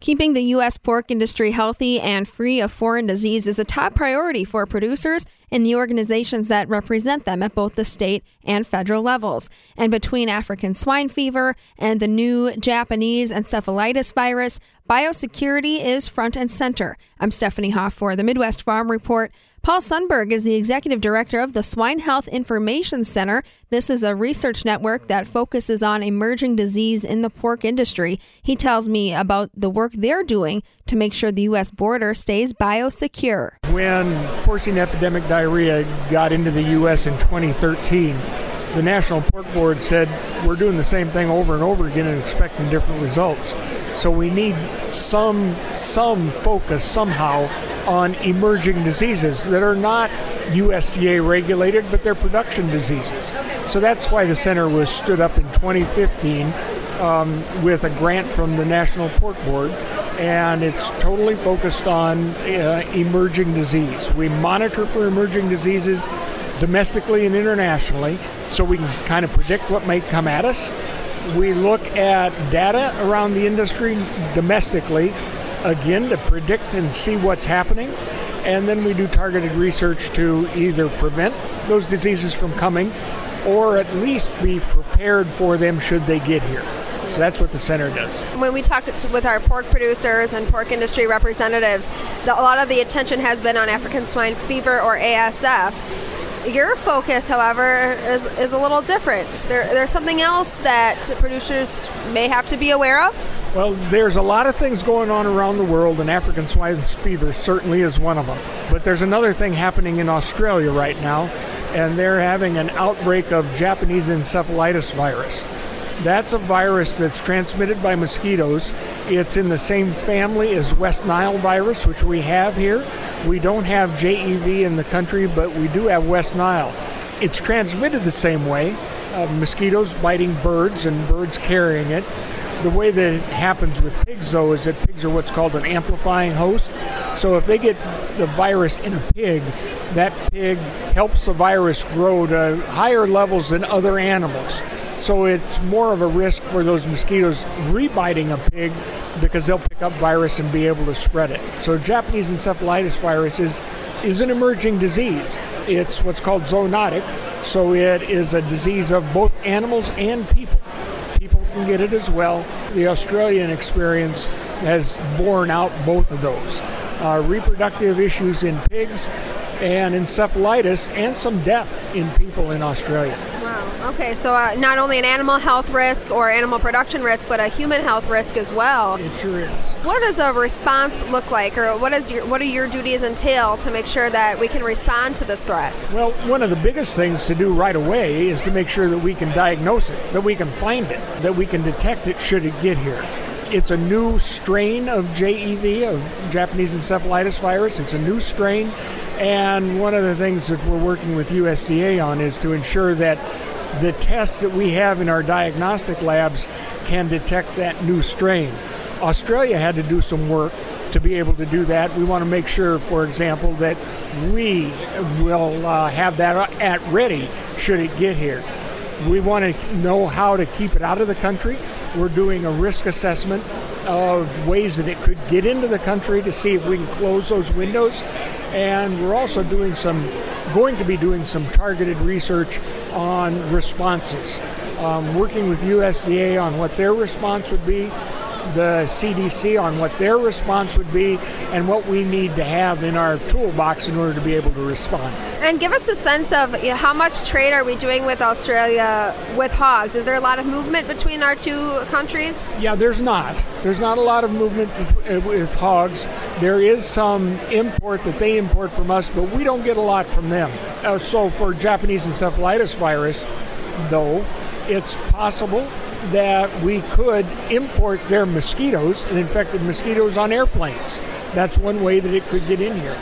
Keeping the U.S. pork industry healthy and free of foreign disease is a top priority for producers and the organizations that represent them at both the state and federal levels. And between African swine fever and the new Japanese encephalitis virus, biosecurity is front and center. I'm Stephanie Hoff for the Midwest Farm Report. Paul Sundberg is the executive director of the Swine Health Information Center. This is a research network that focuses on emerging disease in the pork industry. He tells me about the work they're doing to make sure the U.S. border stays biosecure. When porcine epidemic diarrhea got into the U.S. in 2013, the National Pork Board said we're doing the same thing over and over again and expecting different results. So we need some some focus somehow on emerging diseases that are not USDA regulated, but they're production diseases. So that's why the center was stood up in 2015 um, with a grant from the National Pork Board, and it's totally focused on uh, emerging disease. We monitor for emerging diseases domestically and internationally so we can kind of predict what may come at us. We look at data around the industry domestically, again, to predict and see what's happening. And then we do targeted research to either prevent those diseases from coming or at least be prepared for them should they get here. So that's what the center does. When we talk with our pork producers and pork industry representatives, the, a lot of the attention has been on African swine fever or ASF your focus, however, is, is a little different. There, there's something else that producers may have to be aware of? Well, there's a lot of things going on around the world, and African swine fever certainly is one of them. But there's another thing happening in Australia right now, and they're having an outbreak of Japanese encephalitis virus. That's a virus that's transmitted by mosquitoes. It's in the same family as West Nile virus, which we have here. We don't have JEV in the country, but we do have West Nile. It's transmitted the same way uh, mosquitoes biting birds and birds carrying it. The way that it happens with pigs, though, is that pigs are what's called an amplifying host. So if they get the virus in a pig, that pig helps the virus grow to higher levels than other animals. So it's more of a risk for those mosquitoes rebiting a pig because they'll pick up virus and be able to spread it. So Japanese encephalitis virus is is an emerging disease. It's what's called zoonotic, so it is a disease of both animals and people. People can get it as well. The Australian experience has borne out both of those. Uh, reproductive issues in pigs and encephalitis and some death in people in Australia. Okay, so uh, not only an animal health risk or animal production risk, but a human health risk as well. It sure is. What does a response look like, or what is your what do your duties entail to make sure that we can respond to this threat? Well, one of the biggest things to do right away is to make sure that we can diagnose it, that we can find it, that we can detect it should it get here. It's a new strain of JEV, of Japanese encephalitis virus. It's a new strain. And one of the things that we're working with USDA on is to ensure that the tests that we have in our diagnostic labs can detect that new strain. Australia had to do some work to be able to do that. We want to make sure, for example, that we will uh, have that at ready should it get here. We want to know how to keep it out of the country. We're doing a risk assessment of ways that it could get into the country to see if we can close those windows and we're also doing some going to be doing some targeted research on responses. Um, working with usda on what their response would be the CDC on what their response would be and what we need to have in our toolbox in order to be able to respond. And give us a sense of you know, how much trade are we doing with Australia with hogs? Is there a lot of movement between our two countries? Yeah, there's not. There's not a lot of movement with hogs. There is some import that they import from us, but we don't get a lot from them. Uh, so for Japanese encephalitis virus, though, it's possible that we could import their mosquitoes and infected mosquitoes on airplanes. That's one way that it could get in here.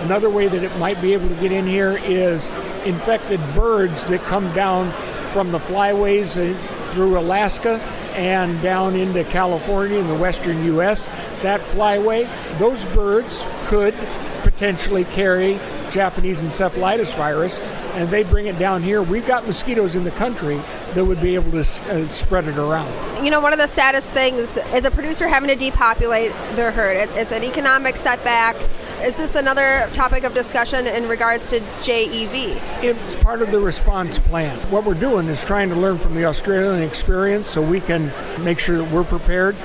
Another way that it might be able to get in here is infected birds that come down from the flyways through Alaska and down into California and the western U.S., that flyway, those birds could potentially carry Japanese encephalitis virus, and they bring it down here. We've got mosquitoes in the country that would be able to uh, spread it around. You know, one of the saddest things is a producer having to depopulate their herd. It, it's an economic setback. Is this another topic of discussion in regards to JEV? It's part of the response plan. What we're doing is trying to learn from the Australian experience so we can make sure that we're prepared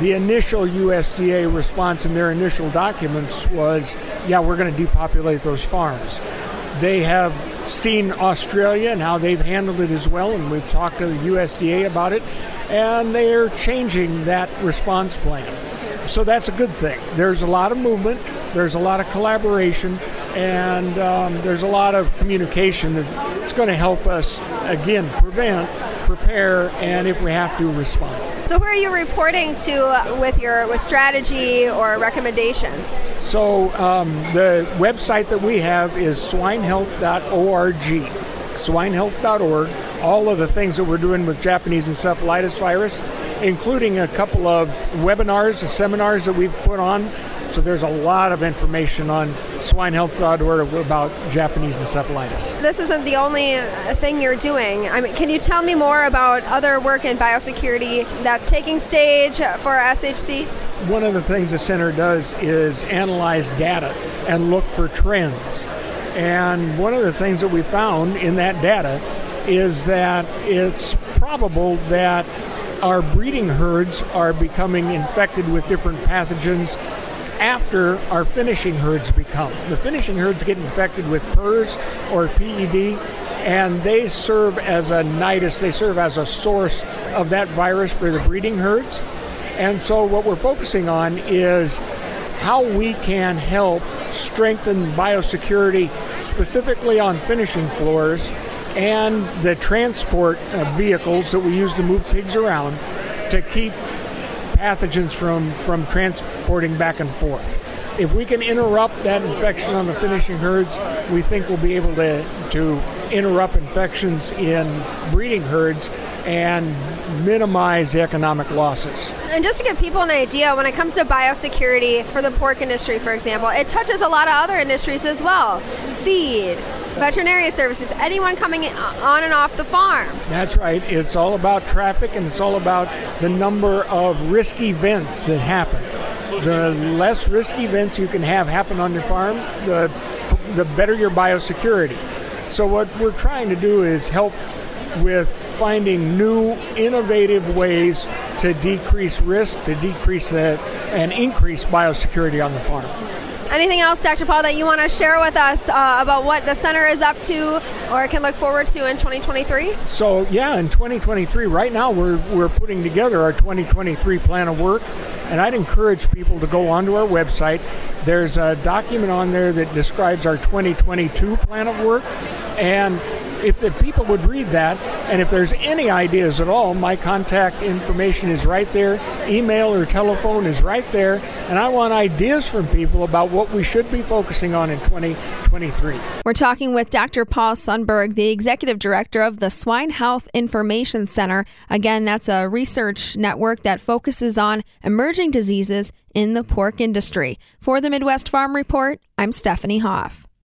the initial USDA response in their initial documents was, yeah, we're going to depopulate those farms. They have seen Australia and how they've handled it as well, and we've talked to the USDA about it, and they're changing that response plan. So that's a good thing. There's a lot of movement, there's a lot of collaboration, and um, there's a lot of communication that's going to help us, again, prevent, prepare, and if we have to, respond. So, who are you reporting to with your with strategy or recommendations? So, um, the website that we have is swinehealth.org. Swinehealth.org. All of the things that we're doing with Japanese encephalitis virus, including a couple of webinars and seminars that we've put on so there's a lot of information on swinehealth.org about Japanese encephalitis. This isn't the only uh, thing you're doing. I mean, can you tell me more about other work in biosecurity that's taking stage for SHC? One of the things the center does is analyze data and look for trends. And one of the things that we found in that data is that it's probable that our breeding herds are becoming infected with different pathogens after our finishing herds become. The finishing herds get infected with PRRS or PED, and they serve as a nidus, they serve as a source of that virus for the breeding herds. And so, what we're focusing on is how we can help strengthen biosecurity specifically on finishing floors and the transport vehicles that we use to move pigs around to keep pathogens from, from transporting back and forth. If we can interrupt that infection on the finishing herds, we think we'll be able to, to interrupt infections in breeding herds and minimize the economic losses. And just to give people an idea, when it comes to biosecurity for the pork industry, for example, it touches a lot of other industries as well feed, veterinary services, anyone coming on and off the farm. That's right. It's all about traffic and it's all about the number of risk events that happen. The less risk events you can have happen on your farm, the, the better your biosecurity. So, what we're trying to do is help with finding new, innovative ways to decrease risk, to decrease uh, and increase biosecurity on the farm. Anything else, Dr. Paul, that you want to share with us uh, about what the center is up to or can look forward to in 2023? So, yeah, in 2023, right now we're, we're putting together our 2023 plan of work, and I'd encourage people to go onto our website. There's a document on there that describes our 2022 plan of work, and if the people would read that, and if there's any ideas at all, my contact information is right there. Email or telephone is right there. And I want ideas from people about what we should be focusing on in 2023. We're talking with Dr. Paul Sundberg, the executive director of the Swine Health Information Center. Again, that's a research network that focuses on emerging diseases in the pork industry. For the Midwest Farm Report, I'm Stephanie Hoff.